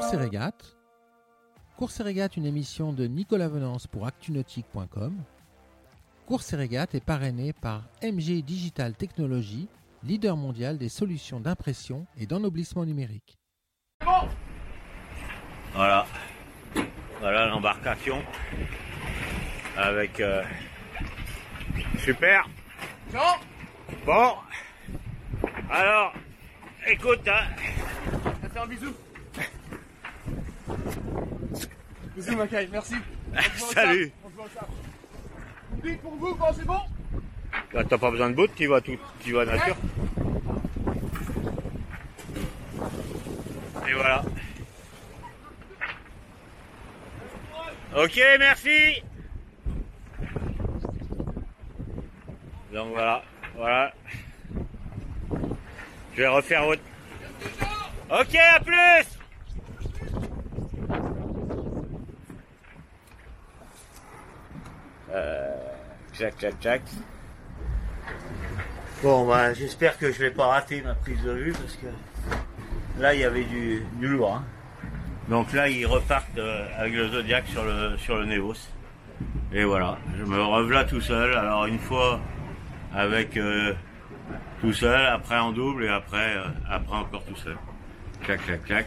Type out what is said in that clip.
Course et régate. Course et régate, une émission de Nicolas Venance pour actunautique.com. Course et régate est parrainé par MG Digital Technologies, leader mondial des solutions d'impression et d'ennoblissement numérique. Voilà. Voilà l'embarcation. Avec. euh, Super. Bon. Alors, écoute, hein, Ça fait un bisou. Bisous Macaille, merci. Salut. On se voit au pour vous quand c'est bon là, t'as pas besoin de bout, tu vas tout, tu vas nature. Et voilà. Ok, merci. Donc voilà, voilà. Je vais refaire autre. Ok, à plus. Euh, Jack, Jack. Bon, bah, j'espère que je vais pas rater ma prise de vue parce que là, il y avait du, du lourd. hein. Donc là, ils repartent euh, avec le Zodiac sur le, sur. Et voilà, je me revoilà tout seul. Alors une fois avec euh, tout seul, après en double et après, euh, après encore tout seul. Clac, clac, clac.